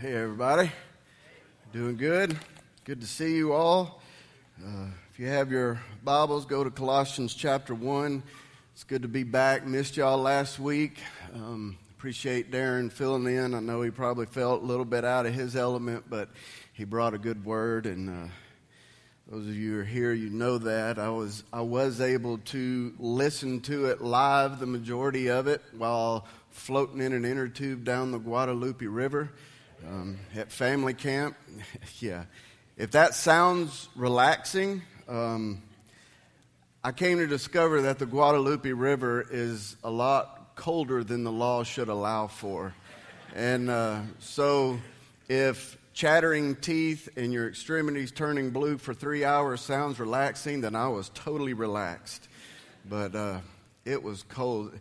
Hey, everybody. Doing good? Good to see you all. Uh, if you have your Bibles, go to Colossians chapter 1. It's good to be back. Missed y'all last week. Um, appreciate Darren filling in. I know he probably felt a little bit out of his element, but he brought a good word. And uh, those of you who are here, you know that. I was, I was able to listen to it live, the majority of it, while floating in an inner tube down the Guadalupe River um, at family camp. yeah. If that sounds relaxing, um, I came to discover that the Guadalupe River is a lot colder than the law should allow for. And uh, so if chattering teeth and your extremities turning blue for three hours sounds relaxing, then I was totally relaxed. But uh, it was cold.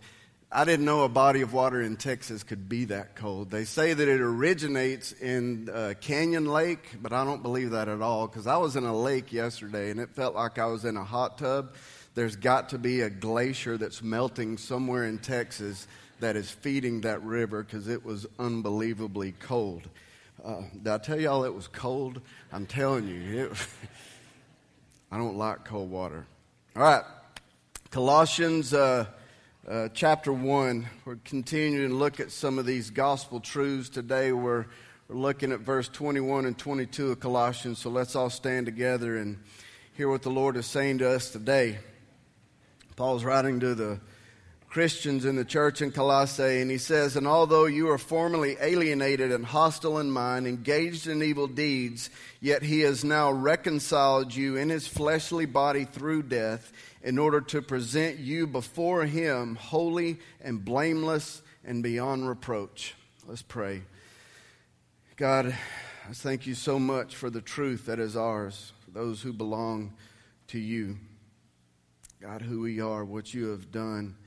I didn't know a body of water in Texas could be that cold. They say that it originates in uh, Canyon Lake, but I don't believe that at all because I was in a lake yesterday and it felt like I was in a hot tub. There's got to be a glacier that's melting somewhere in Texas that is feeding that river because it was unbelievably cold. Uh, did I tell y'all it was cold? I'm telling you, it, I don't like cold water. All right, Colossians. Uh, uh, chapter 1. We're continuing to look at some of these gospel truths today. We're, we're looking at verse 21 and 22 of Colossians. So let's all stand together and hear what the Lord is saying to us today. Paul's writing to the Christians in the church in Colossae, and he says, And although you are formerly alienated and hostile in mind, engaged in evil deeds, yet he has now reconciled you in his fleshly body through death in order to present you before Him holy and blameless and beyond reproach. Let's pray. God, I thank you so much for the truth that is ours, for those who belong to you. God, who we are, what you have done.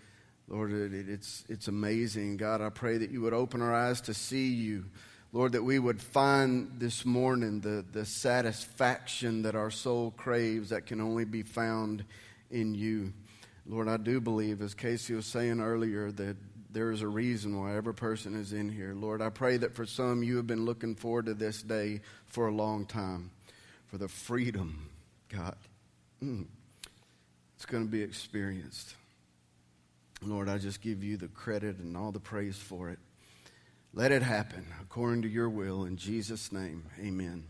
Lord, it's, it's amazing. God, I pray that you would open our eyes to see you. Lord, that we would find this morning the, the satisfaction that our soul craves that can only be found in you. Lord, I do believe, as Casey was saying earlier, that there is a reason why every person is in here. Lord, I pray that for some you have been looking forward to this day for a long time, for the freedom, God. Mm, it's going to be experienced. Lord, I just give you the credit and all the praise for it. Let it happen according to your will. In Jesus' name, amen.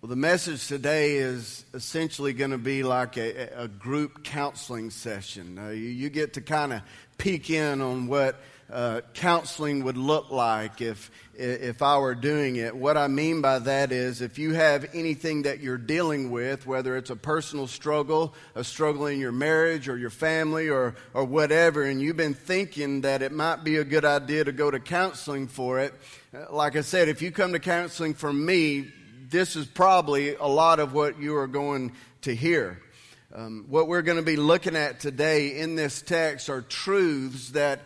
Well, the message today is essentially going to be like a, a group counseling session. Uh, you, you, get to kind of peek in on what uh, counseling would look like if, if I were doing it. What I mean by that is if you have anything that you're dealing with, whether it's a personal struggle, a struggle in your marriage or your family or, or whatever, and you've been thinking that it might be a good idea to go to counseling for it, uh, like I said, if you come to counseling from me, this is probably a lot of what you are going to hear. Um, what we're going to be looking at today in this text are truths that,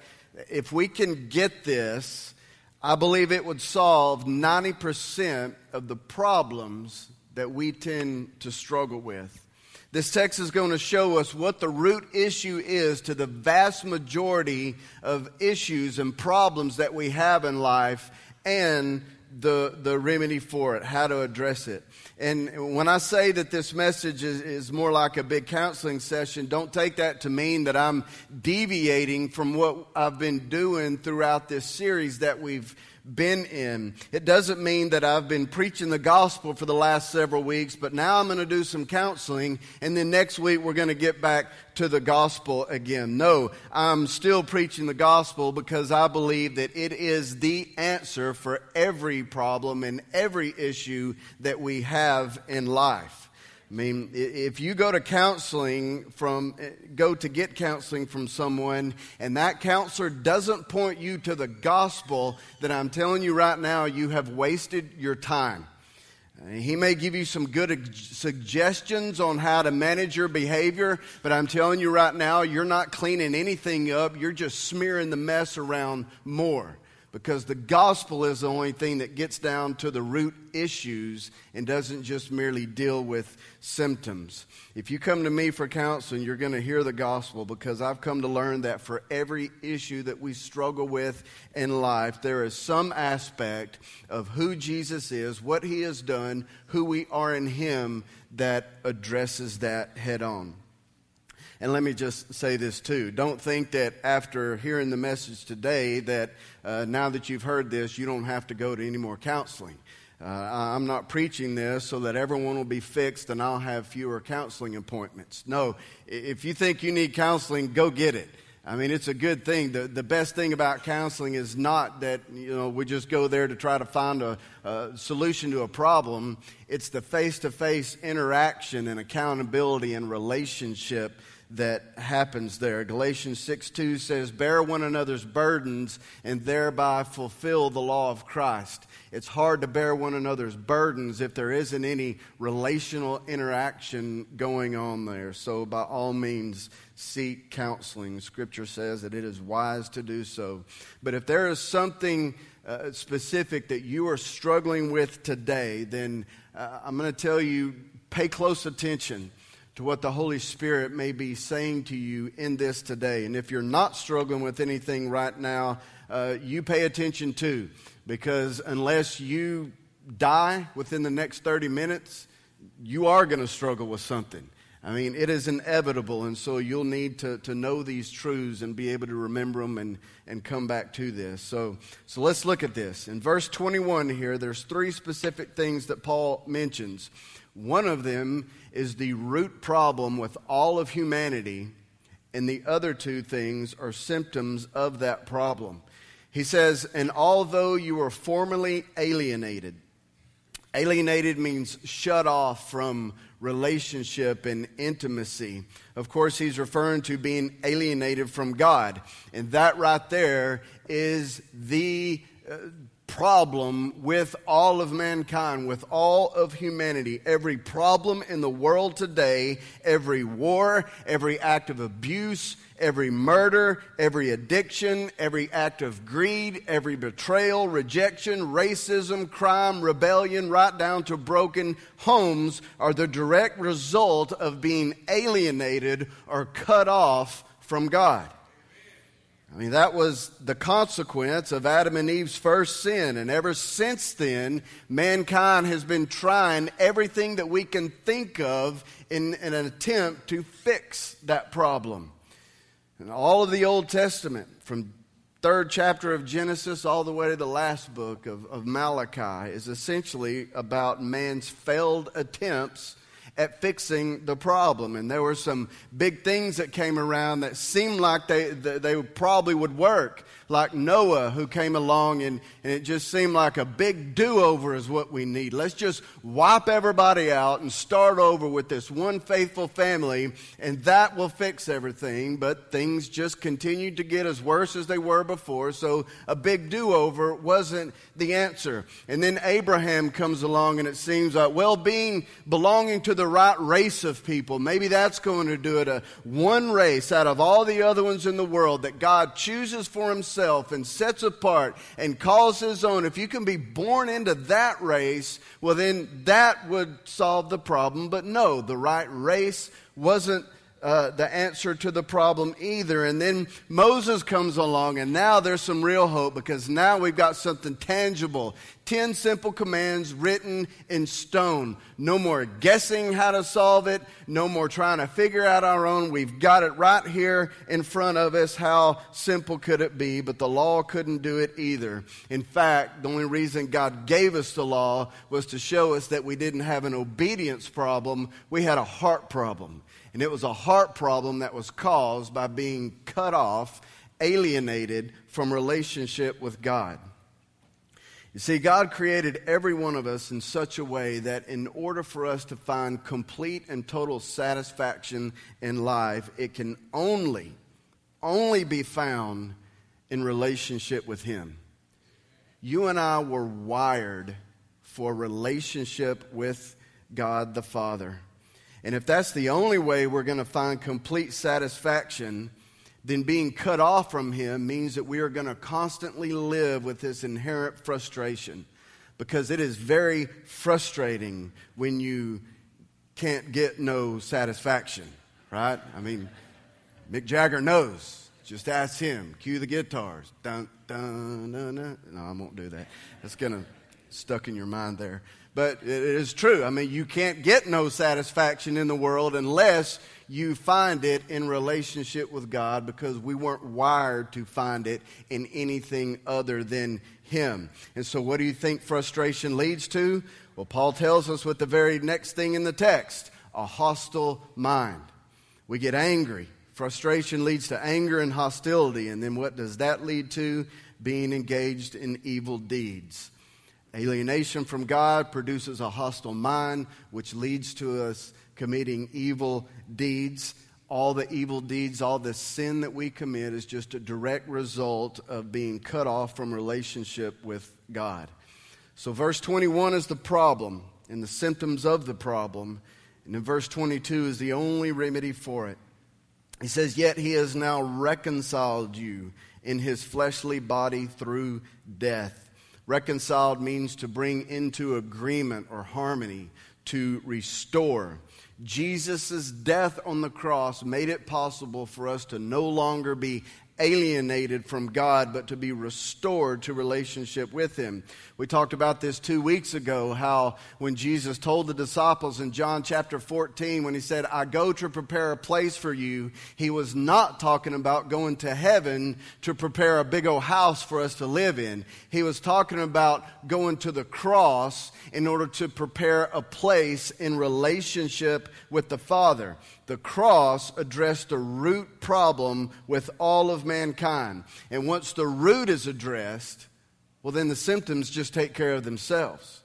if we can get this, I believe it would solve 90% of the problems that we tend to struggle with. This text is going to show us what the root issue is to the vast majority of issues and problems that we have in life and the, the remedy for it, how to address it. And when I say that this message is, is more like a big counseling session, don't take that to mean that I'm deviating from what I've been doing throughout this series that we've been in. It doesn't mean that I've been preaching the gospel for the last several weeks, but now I'm going to do some counseling, and then next week we're going to get back to the gospel again. No, I'm still preaching the gospel because I believe that it is the answer for every problem and every issue that we have in life. I mean, if you go to counseling from, eh, go to get counseling from someone and that counselor doesn't point you to the gospel, then I'm telling you right now, you have wasted your time. Eh, he may give you some good suggestions on how to manage your behavior, but I'm telling you right now, you're not cleaning anything up. You're just smearing the mess around more. Because the gospel is the only thing that gets down to the root issues and doesn't just merely deal with symptoms. If you come to me for counseling, you're going to hear the gospel because I've come to learn that for every issue that we struggle with in life, there is some aspect of who Jesus is, what he has done, who we are in him that addresses that head on. And let me just say this too. Don't think that after hearing the message today that uh, now that you've heard this, you don't have to go to any more counseling. Uh, I'm not preaching this so that everyone will be fixed and I'll have fewer counseling appointments. No, if you think you need counseling, go get it. I mean, it's a good thing. The, the best thing about counseling is not that, you know, we just go there to try to find a, a solution to a problem. It's the face to face interaction and accountability and relationship that happens there. Galatians 6 2 says, Bear one another's burdens and thereby fulfill the law of Christ. It's hard to bear one another's burdens if there isn't any relational interaction going on there. So, by all means, seek counseling. Scripture says that it is wise to do so. But if there is something uh, specific that you are struggling with today, then uh, I'm going to tell you pay close attention to what the Holy Spirit may be saying to you in this today. And if you're not struggling with anything right now, uh, you pay attention too, because unless you die within the next 30 minutes, you are going to struggle with something. I mean, it is inevitable, and so you'll need to, to know these truths and be able to remember them and, and come back to this. So, so let's look at this. In verse 21 here, there's three specific things that Paul mentions. One of them is the root problem with all of humanity, and the other two things are symptoms of that problem. He says, And although you were formerly alienated, alienated means shut off from relationship and intimacy. Of course, he's referring to being alienated from God. And that right there is the uh, problem with all of mankind, with all of humanity. Every problem in the world today, every war, every act of abuse, every murder, every addiction, every act of greed, every betrayal, rejection, racism, crime, rebellion, right down to broken homes are the direct result of being alienated or cut off from God. I mean, that was the consequence of Adam and Eve's first sin. And ever since then, mankind has been trying everything that we can think of in, in an attempt to fix that problem. And all of the Old Testament, from third chapter of Genesis all the way to the last book of, of Malachi, is essentially about man's failed attempts at fixing the problem. And there were some big things that came around that seemed like they, they probably would work like Noah who came along and, and it just seemed like a big do over is what we need. Let's just wipe everybody out and start over with this one faithful family and that will fix everything. But things just continued to get as worse as they were before. So a big do over wasn't the answer. And then Abraham comes along and it seems like, well, being belonging to the right race of people, maybe that's going to do it. A one race out of all the other ones in the world that God chooses for himself and sets apart and calls his own, if you can be born into that race, well, then that would solve the problem. But no, the right race wasn't uh, the answer to the problem either. And then Moses comes along, and now there's some real hope because now we've got something tangible. Ten simple commands written in stone. No more guessing how to solve it, no more trying to figure out our own. We've got it right here in front of us. How simple could it be? But the law couldn't do it either. In fact, the only reason God gave us the law was to show us that we didn't have an obedience problem, we had a heart problem. And it was a heart problem that was caused by being cut off, alienated from relationship with God. You see, God created every one of us in such a way that in order for us to find complete and total satisfaction in life, it can only, only be found in relationship with Him. You and I were wired for relationship with God the Father. And if that's the only way we're going to find complete satisfaction, then being cut off from Him means that we are going to constantly live with this inherent frustration because it is very frustrating when you can't get no satisfaction, right? I mean, Mick Jagger knows. Just ask him. Cue the guitars. Dun, dun, dun, dun. No, I won't do that. That's going to stuck in your mind there. But it is true. I mean, you can't get no satisfaction in the world unless you find it in relationship with God because we weren't wired to find it in anything other than Him. And so, what do you think frustration leads to? Well, Paul tells us with the very next thing in the text a hostile mind. We get angry. Frustration leads to anger and hostility. And then what does that lead to? Being engaged in evil deeds. Alienation from God produces a hostile mind, which leads to us committing evil deeds. All the evil deeds, all the sin that we commit is just a direct result of being cut off from relationship with God. So, verse 21 is the problem and the symptoms of the problem. And in verse 22 is the only remedy for it. He says, Yet he has now reconciled you in his fleshly body through death Reconciled means to bring into agreement or harmony, to restore. Jesus' death on the cross made it possible for us to no longer be alienated from God, but to be restored to relationship with Him. We talked about this two weeks ago how when Jesus told the disciples in John chapter 14, when He said, I go to prepare a place for you, He was not talking about going to heaven to prepare a big old house for us to live in. He was talking about going to the cross in order to prepare a place in relationship with the Father the cross addressed the root problem with all of mankind. And once the root is addressed, well, then the symptoms just take care of themselves.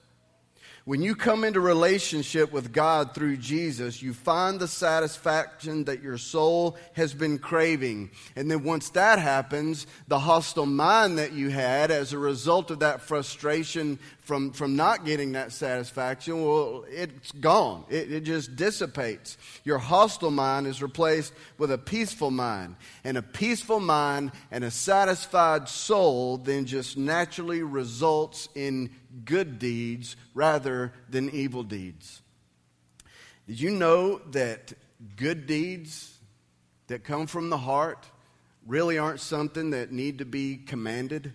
When you come into relationship with God through Jesus, you find the satisfaction that your soul has been craving. And then once that happens, the hostile mind that you had as a result of that frustration from, from not getting that satisfaction, well, it's gone. It, it just dissipates. Your hostile mind is replaced with a peaceful mind. And a peaceful mind and a satisfied soul then just naturally results in good deeds rather than evil deeds. Did you know that good deeds that come from the heart really aren't something that need to be commanded?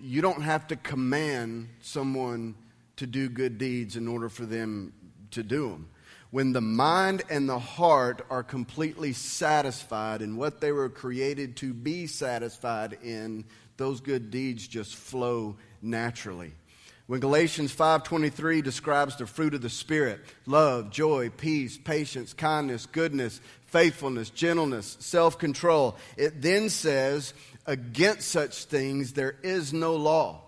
You don't have to command someone to do good deeds in order for them to do them. When the mind and the heart are completely satisfied in what they were created to be satisfied in, those good deeds just flow naturally. When Galatians 5:23 describes the fruit of the spirit, love, joy, peace, patience, kindness, goodness, faithfulness, gentleness, self-control, it then says, against such things there is no law.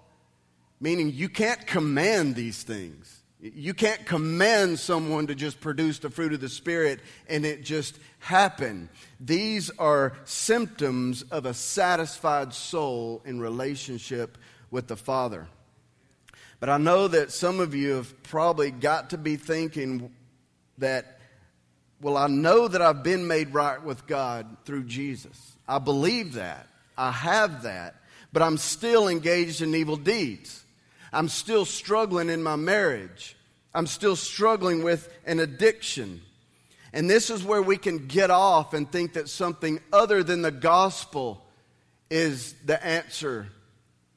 Meaning you can't command these things. You can't command someone to just produce the fruit of the Spirit and it just happen. These are symptoms of a satisfied soul in relationship with the Father. But I know that some of you have probably got to be thinking that, well, I know that I've been made right with God through Jesus. I believe that. I have that. But I'm still engaged in evil deeds. I'm still struggling in my marriage. I'm still struggling with an addiction. And this is where we can get off and think that something other than the gospel is the answer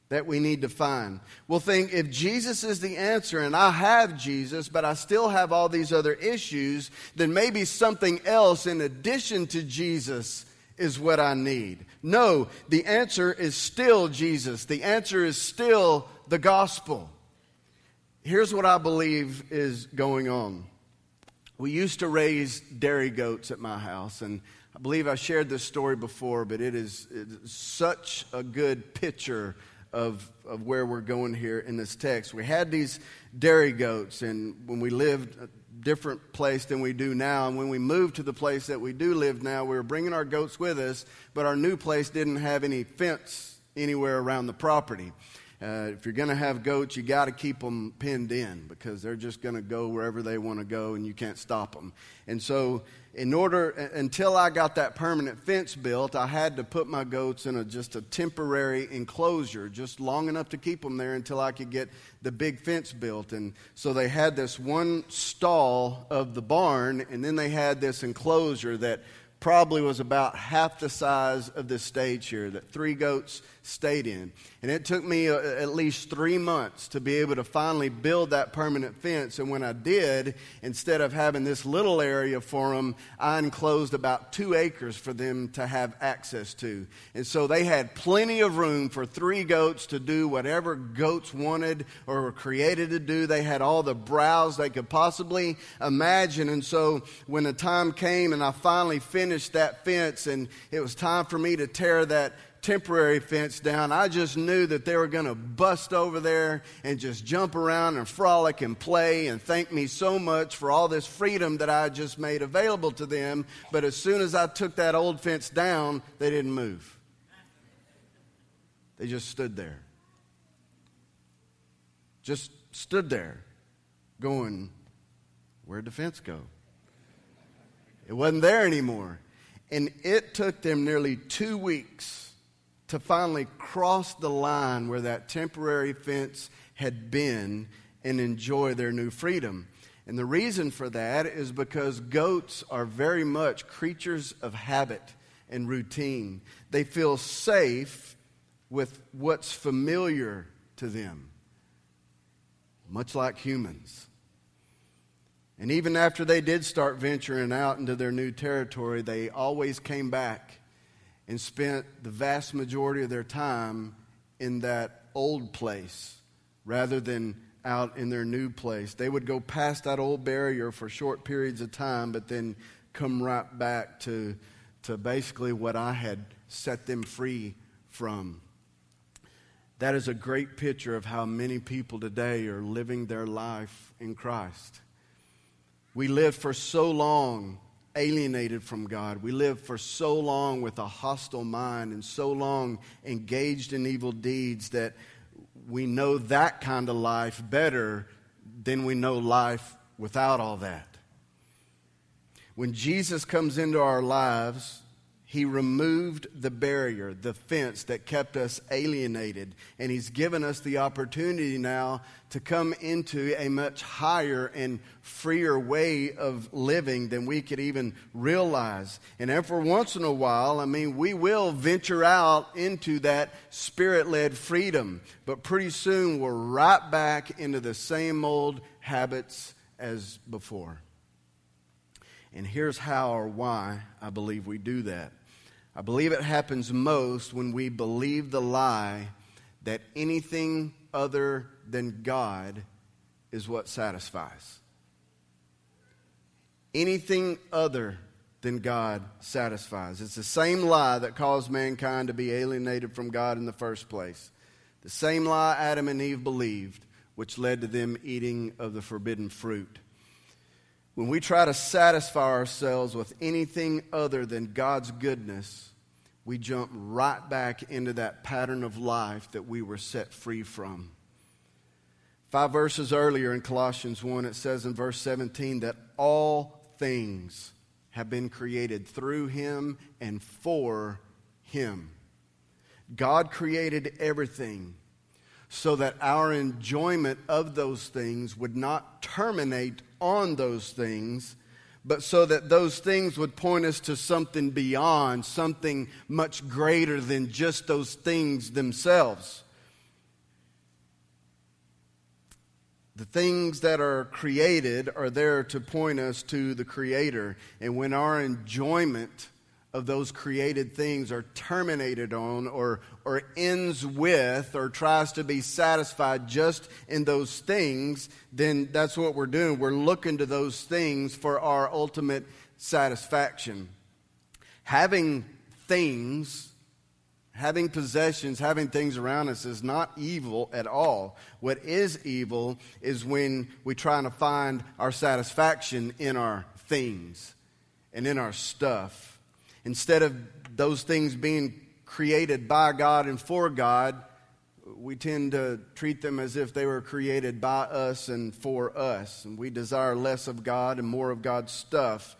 that we need to find. We'll think if Jesus is the answer and I have Jesus, but I still have all these other issues, then maybe something else in addition to Jesus is what I need. No, the answer is still Jesus. The answer is still the gospel. Here's what I believe is going on. We used to raise dairy goats at my house, and I believe I shared this story before, but it is, such a good picture of, of where we're going here in this text. We had these dairy goats, and when we lived different place than we do now, and when we moved to the place that we do live now, we were bringing our goats with us, but our new place didn't have any fence anywhere around the property. Uh, if you're going to have goats, you got to keep them pinned in because they're just going to go wherever they want to go and you can't stop them. And so, in order, until I got that permanent fence built, I had to put my goats in a, just a temporary enclosure, just long enough to keep them there until I could get the big fence built. And so they had this one stall of the barn, and then they had this enclosure that probably was about half the size of this stage here that three goats stayed in. And it took me uh, at least three months to be able to finally build that permanent fence. And when I did, instead of having this little area for them, I enclosed about two acres for them to have access to. And so they had plenty of room for three goats to do whatever goats wanted or were created to do. They had all the browse they could possibly imagine. And so when the time came and I finally finished that fence and it was time for me to tear that temporary fence down. I just knew that they were going to bust over there and just jump around and frolic and play and thank me so much for all this freedom that I just made available to them. But as soon as I took that old fence down, they didn't move. They just stood there. Just stood there going, Where'd the fence go? It wasn't there anymore. And it took them nearly two weeks to finally cross the line where that temporary fence had been and enjoy their new freedom. And the reason for that is because goats are very much creatures of habit and routine. They feel safe with what's familiar to them, much like humans. And even after they did start venturing out into their new territory, they always came back and spent the vast majority of their time in that old place rather than out in their new place. They would go past that old barrier for short periods of time, but then come right back to, to basically what I had set them free from. That is a great picture of how many people today are living their life in Christ. We lived for so long alienated from God. We live for so long with a hostile mind and so long engaged in evil deeds that we know that kind of life better than we know life without all that. When Jesus comes into our lives, he removed the barrier, the fence that kept us alienated. And He's given us the opportunity now to come into a much higher and freer way of living than we could even realize. And every once in a while, I mean, we will venture out into that spirit led freedom. But pretty soon, we're right back into the same old habits as before. And here's how or why I believe we do that. I believe it happens most when we believe the lie that anything other than God is what satisfies. Anything other than God satisfies. It's the same lie that caused mankind to be alienated from God in the first place. The same lie Adam and Eve believed, which led to them eating of the forbidden fruit. When we try to satisfy ourselves with anything other than God's goodness, we jump right back into that pattern of life that we were set free from. Five verses earlier in Colossians 1, it says in verse 17 that all things have been created through him and for him. God created everything so that our enjoyment of those things would not terminate on those things, but so that those things would point us to something beyond, something much greater than just those things themselves. The things that are created are there to point us to the Creator. And when our enjoyment of those created things are terminated on or, or ends with or tries to be satisfied just in those things, then that's what we're doing. We're looking to those things for our ultimate satisfaction. Having things, having possessions, having things around us is not evil at all. What is evil is when we try to find our satisfaction in our things and in our stuff Instead of those things being created by God and for God, we tend to treat them as if they were created by us and for us, and we desire less of God and more of God's stuff.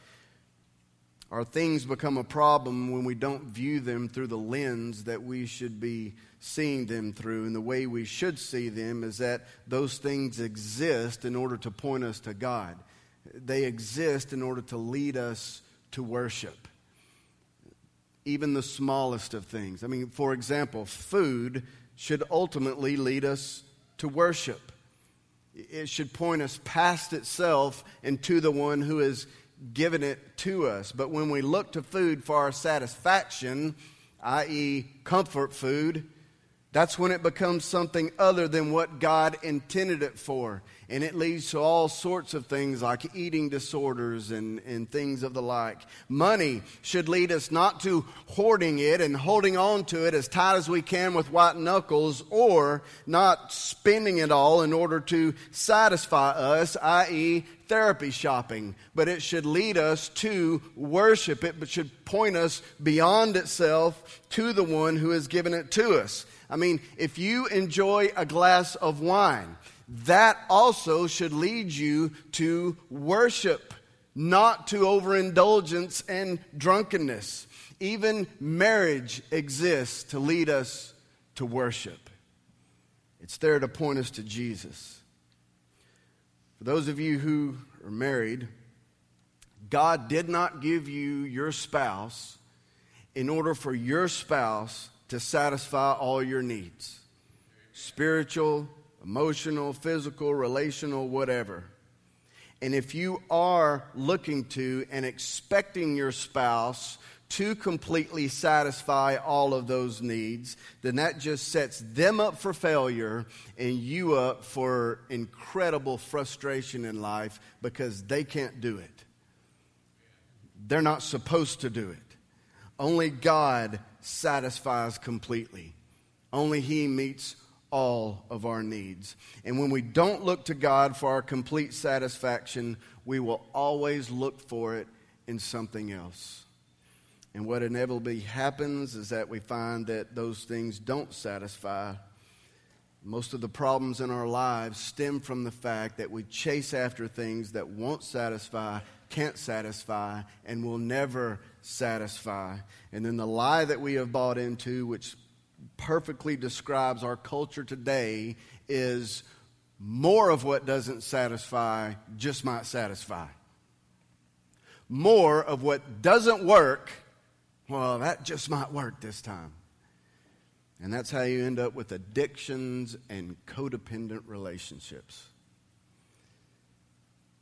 Our things become a problem when we don't view them through the lens that we should be seeing them through. And the way we should see them is that those things exist in order to point us to God, they exist in order to lead us to worship. Even the smallest of things. I mean, for example, food should ultimately lead us to worship. It should point us past itself and to the one who has given it to us. But when we look to food for our satisfaction, i.e., comfort food, that's when it becomes something other than what God intended it for. And it leads to all sorts of things like eating disorders and, and things of the like. Money should lead us not to hoarding it and holding on to it as tight as we can with white knuckles or not spending it all in order to satisfy us, i.e., therapy shopping. But it should lead us to worship it, but should point us beyond itself to the one who has given it to us. I mean, if you enjoy a glass of wine, that also should lead you to worship, not to overindulgence and drunkenness. Even marriage exists to lead us to worship. It's there to point us to Jesus. For those of you who are married, God did not give you your spouse in order for your spouse to satisfy all your needs spiritual, emotional, physical, relational, whatever. And if you are looking to and expecting your spouse to completely satisfy all of those needs, then that just sets them up for failure and you up for incredible frustration in life because they can't do it. They're not supposed to do it. Only God satisfies completely. Only He meets all of our needs. And when we don't look to God for our complete satisfaction, we will always look for it in something else. And what inevitably happens is that we find that those things don't satisfy. Most of the problems in our lives stem from the fact that we chase after things that won't satisfy, can't satisfy, and will never satisfy. And then the lie that we have bought into, which perfectly describes our culture today, is more of what doesn't satisfy just might satisfy. More of what doesn't work, well, that just might work this time. And that's how you end up with addictions and codependent relationships.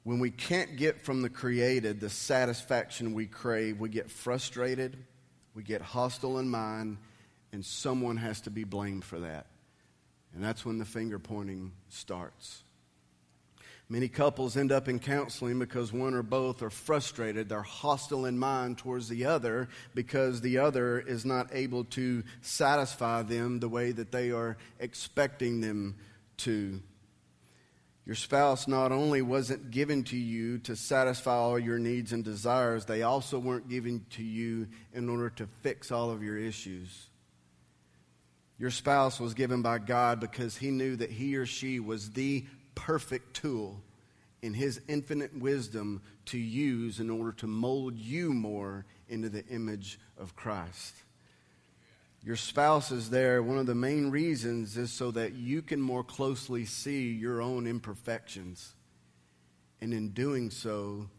When we can't get from the created the satisfaction we crave, we get frustrated, we get hostile in mind, and someone has to be blamed for that. And that's when the finger pointing starts. Many couples end up in counseling because one or both are frustrated. They're hostile in mind towards the other because the other is not able to satisfy them the way that they are expecting them to. Your spouse not only wasn't given to you to satisfy all your needs and desires, they also weren't given to you in order to fix all of your issues. Your spouse was given by God because he knew that he or she was the perfect tool in his infinite wisdom to use in order to mold you more into the image of Christ. Your spouse is there. One of the main reasons is so that you can more closely see your own imperfections. And in doing so,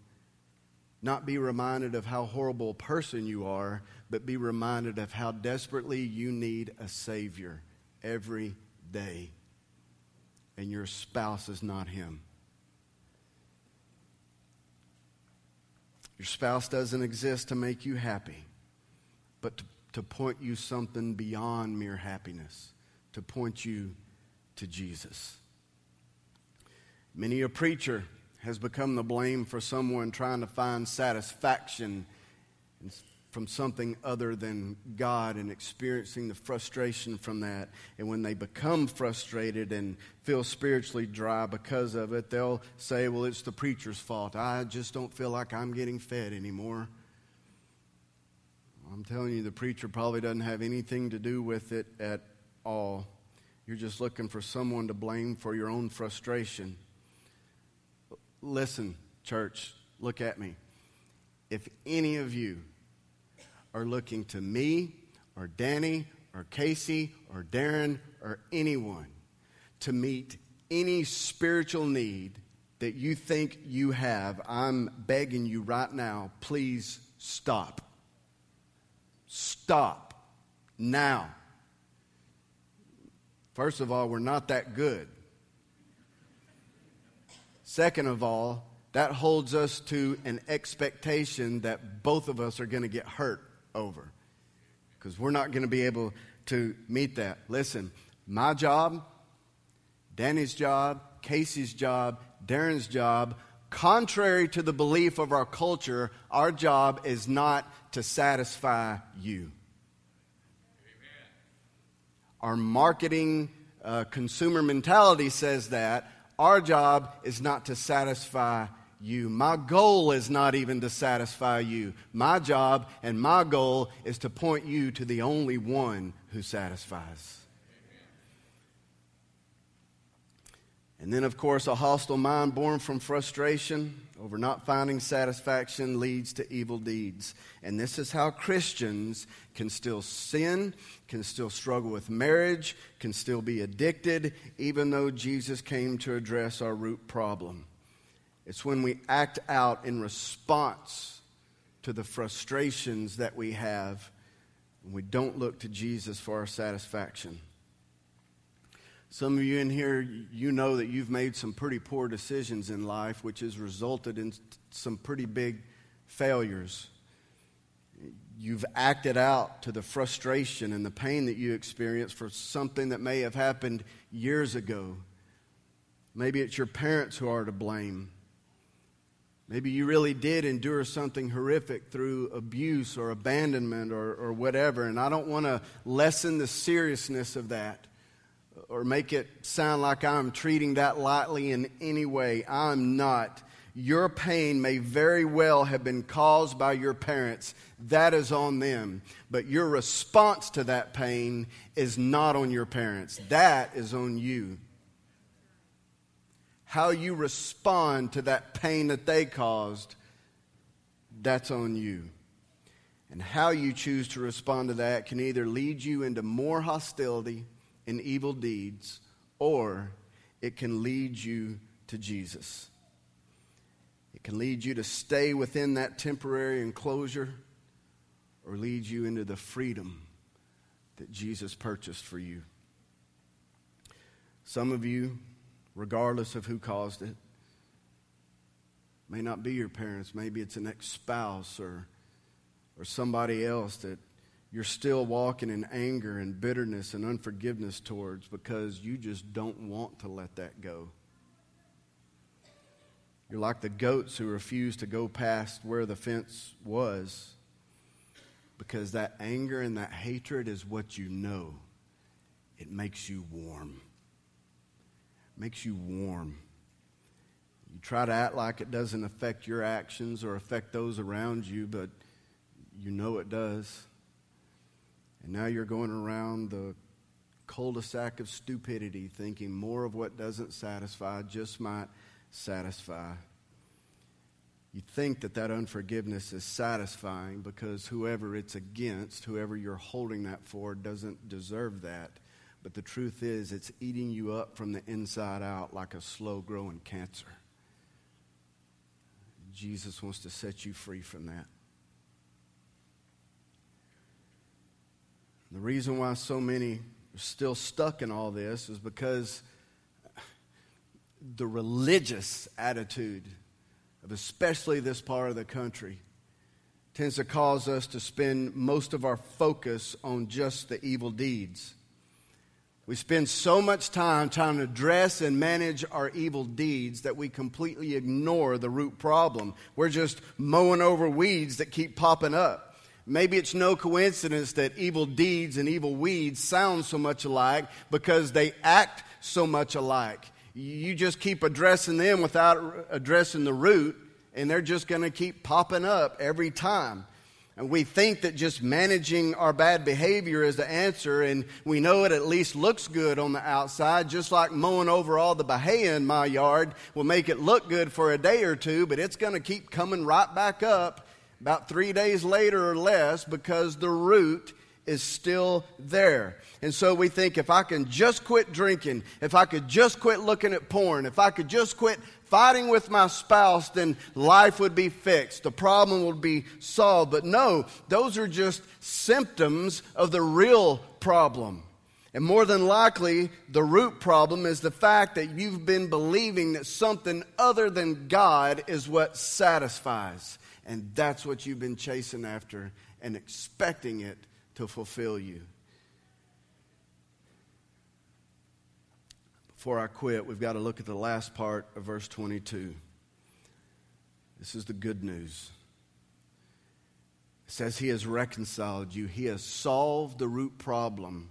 not be reminded of how horrible a person you are, but be reminded of how desperately you need a Savior every day. And your spouse is not Him. Your spouse doesn't exist to make you happy, but to to point you something beyond mere happiness, to point you to Jesus. Many a preacher has become the blame for someone trying to find satisfaction from something other than God and experiencing the frustration from that. And when they become frustrated and feel spiritually dry because of it, they'll say, Well, it's the preacher's fault. I just don't feel like I'm getting fed anymore. I'm telling you, the preacher probably doesn't have anything to do with it at all. You're just looking for someone to blame for your own frustration. Listen, church, look at me. If any of you are looking to me or Danny or Casey or Darren or anyone to meet any spiritual need that you think you have, I'm begging you right now, please stop. Stop now. First of all, we're not that good. Second of all, that holds us to an expectation that both of us are going to get hurt over because we're not going to be able to meet that. Listen, my job, Danny's job, Casey's job, Darren's job, contrary to the belief of our culture, our job is not to satisfy you. Our marketing uh, consumer mentality says that. Our job is not to satisfy you. My goal is not even to satisfy you. My job and my goal is to point you to the only one who satisfies. And then, of course, a hostile mind born from frustration over not finding satisfaction leads to evil deeds. And this is how Christians can still sin, can still struggle with marriage, can still be addicted, even though Jesus came to address our root problem. It's when we act out in response to the frustrations that we have, and we don't look to Jesus for our satisfaction. Some of you in here, you know that you've made some pretty poor decisions in life, which has resulted in some pretty big failures. You've acted out to the frustration and the pain that you experienced for something that may have happened years ago. Maybe it's your parents who are to blame. Maybe you really did endure something horrific through abuse or abandonment or, or whatever, and I don't want to lessen the seriousness of that or make it sound like I'm treating that lightly in any way. I'm not. Your pain may very well have been caused by your parents. That is on them. But your response to that pain is not on your parents. That is on you. How you respond to that pain that they caused, that's on you. And how you choose to respond to that can either lead you into more hostility and evil deeds, or it can lead you to Jesus. It can lead you to stay within that temporary enclosure or lead you into the freedom that Jesus purchased for you. Some of you, regardless of who caused it, may not be your parents. Maybe it's an ex spouse or, or somebody else that you're still walking in anger and bitterness and unforgiveness towards because you just don't want to let that go. You're like the goats who refuse to go past where the fence was because that anger and that hatred is what you know. It makes you warm. Makes you warm. You try to act like it doesn't affect your actions or affect those around you, but you know it does. And now you're going around the cul-de-sac of stupidity thinking more of what doesn't satisfy just might satisfy. You think that that unforgiveness is satisfying because whoever it's against, whoever you're holding that for, doesn't deserve that. But the truth is, it's eating you up from the inside out like a slow growing cancer. Jesus wants to set you free from that. The reason why so many are still stuck in all this is because the religious attitude of especially this part of the country tends to cause us to spend most of our focus on just the evil deeds. We spend so much time trying to address and manage our evil deeds that we completely ignore the root problem. We're just mowing over weeds that keep popping up. Maybe it's no coincidence that evil deeds and evil weeds sound so much alike because they act so much alike. You just keep addressing them without addressing the root, and they're just going to keep popping up every time. And we think that just managing our bad behavior is the answer, and we know it at least looks good on the outside, just like mowing over all the bahia in my yard will make it look good for a day or two, but it's going to keep coming right back up about three days later or less because the root is still there. And so we think if I can just quit drinking, if I could just quit looking at porn, if I could just quit fighting with my spouse, then life would be fixed. The problem would be solved. But no, those are just symptoms of the real problem. And more than likely, the root problem is the fact that you've been believing that something other than God is what satisfies. And that's what you've been chasing after and expecting it to fulfill you. Before I quit, we've got to look at the last part of verse 22. This is the good news. It says, He has reconciled you, He has solved the root problem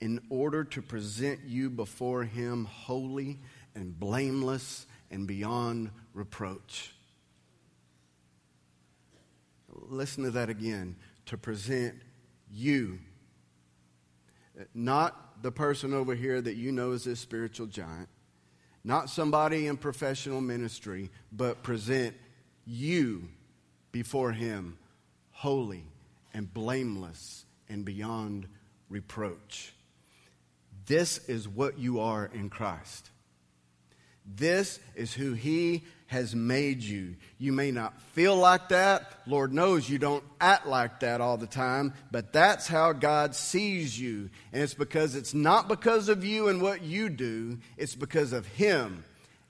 in order to present you before Him holy and blameless and beyond reproach. Listen to that again. To present you. Not the person over here that you know is a spiritual giant, not somebody in professional ministry, but present you before Him holy and blameless and beyond reproach. This is what you are in Christ. This is who He has made you. You may not feel like that. Lord knows you don't act like that all the time, but that's how God sees you. And it's because it's not because of you and what you do, it's because of Him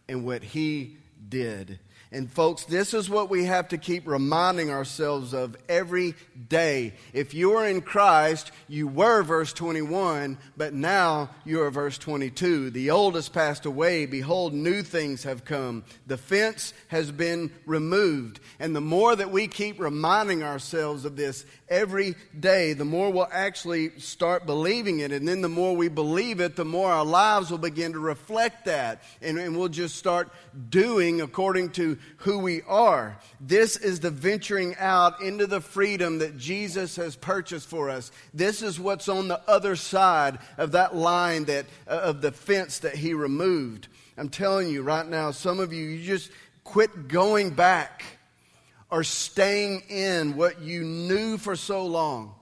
and what He did. And folks, this is what we have to keep reminding ourselves of every day. If you are in Christ, you were verse 21, but now you are verse 22. The old has passed away. Behold, new things have come. The fence has been removed. And the more that we keep reminding ourselves of this every day, the more we'll actually start believing it. And then the more we believe it, the more our lives will begin to reflect that. And, and we'll just start doing according to who we are. This is the venturing out into the freedom that Jesus has purchased for us. This is what's on the other side of that line that, uh, of the fence that he removed. I'm telling you right now, some of you, you just quit going back or staying in what you knew for so long,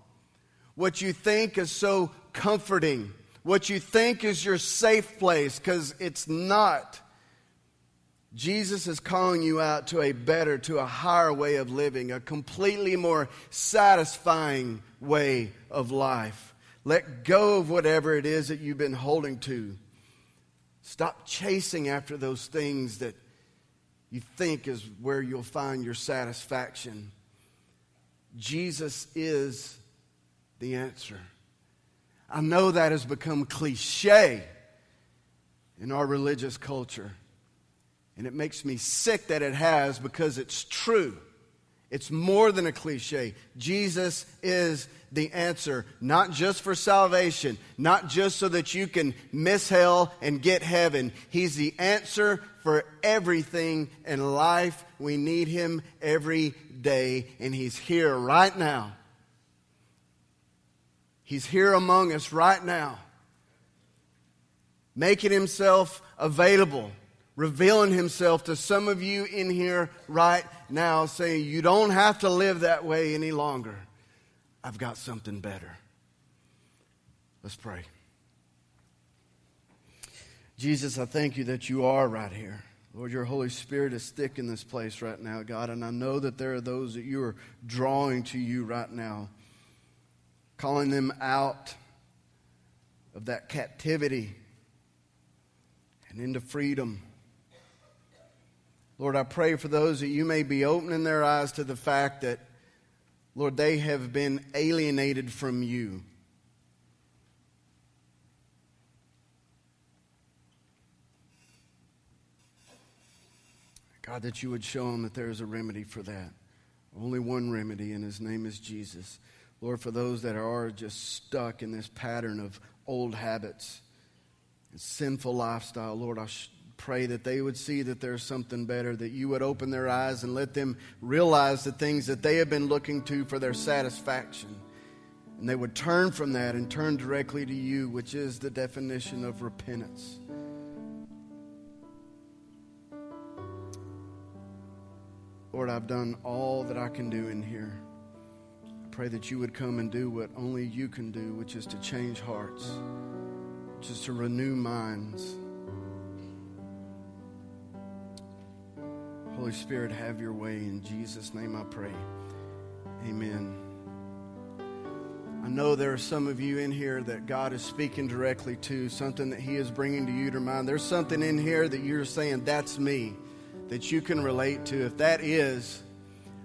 what you think is so comforting, what you think is your safe place, because it's not. Jesus is calling you out to a better, to a higher way of living, a completely more satisfying way of life. Let go of whatever it is that you've been holding to. Stop chasing after those things that you think is where you'll find your satisfaction. Jesus is the answer. I know that has become cliche in our religious culture. And it makes me sick that it has because it's true. It's more than a cliche. Jesus is the answer, not just for salvation, not just so that you can miss hell and get heaven. He's the answer for everything in life. We need Him every day, and He's here right now. He's here among us right now, making Himself available revealing himself to some of you in here right now, saying, You don't have to live that way any longer. I've got something better. Let's pray. Jesus, I thank you that you are right here. Lord, your Holy Spirit is thick in this place right now, God, and I know that there are those that you are drawing to you right now, calling them out of that captivity and into freedom. Lord, I pray for those that you may be opening their eyes to the fact that, Lord, they have been alienated from you. God, that you would show them that there is a remedy for that. Only one remedy, and his name is Jesus. Lord, for those that are just stuck in this pattern of old habits and sinful lifestyle, Lord, I pray that they would see that there's something better, that you would open their eyes and let them realize the things that they have been looking to for their satisfaction. And they would turn from that and turn directly to you, which is the definition of repentance. Lord, I've done all that I can do in here. I pray that you would come and do what only you can do, which is to change hearts, which is to renew minds. Holy Spirit, have your way. In Jesus' name I pray. Amen. I know there are some of you in here that God is speaking directly to, something that He is bringing to you to mind. There's something in here that you're saying, that's me that you can relate to. If that is,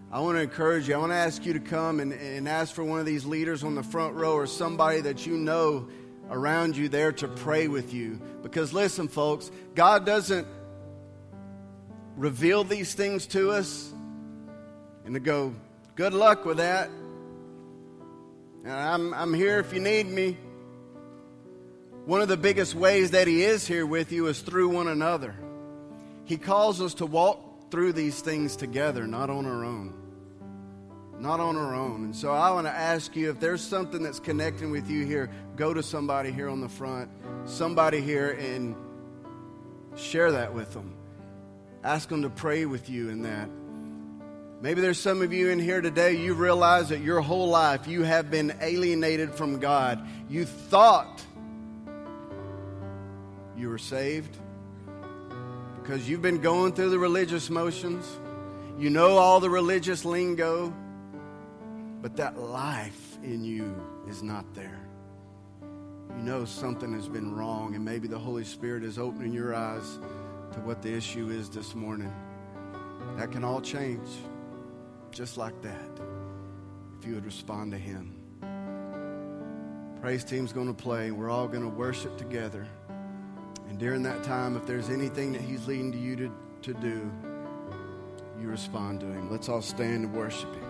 I want to encourage you. I want to ask you to come and, and ask for one of these leaders on the front row or somebody that you know around you there to pray with you. Because listen, folks, God doesn't reveal these things to us and to go, good luck with that. I'm, I'm here if you need me. One of the biggest ways that He is here with you is through one another. He calls us to walk through these things together, not on our own. Not on our own. And so I want to ask you if there's something that's connecting with you here, go to somebody here on the front, somebody here, and share that with them. Ask them to pray with you in that. Maybe there's some of you in here today, you realize that your whole life you have been alienated from God. You thought you were saved because you've been going through the religious motions. You know all the religious lingo, but that life in you is not there. You know something has been wrong, and maybe the Holy Spirit is opening your eyes to what the issue is this morning. That can all change just like that if you would respond to Him. Praise team's going to play. We're all going to worship together. And during that time, if there's anything that He's leading to you to, to do, you respond to Him. Let's all stand and worship Him.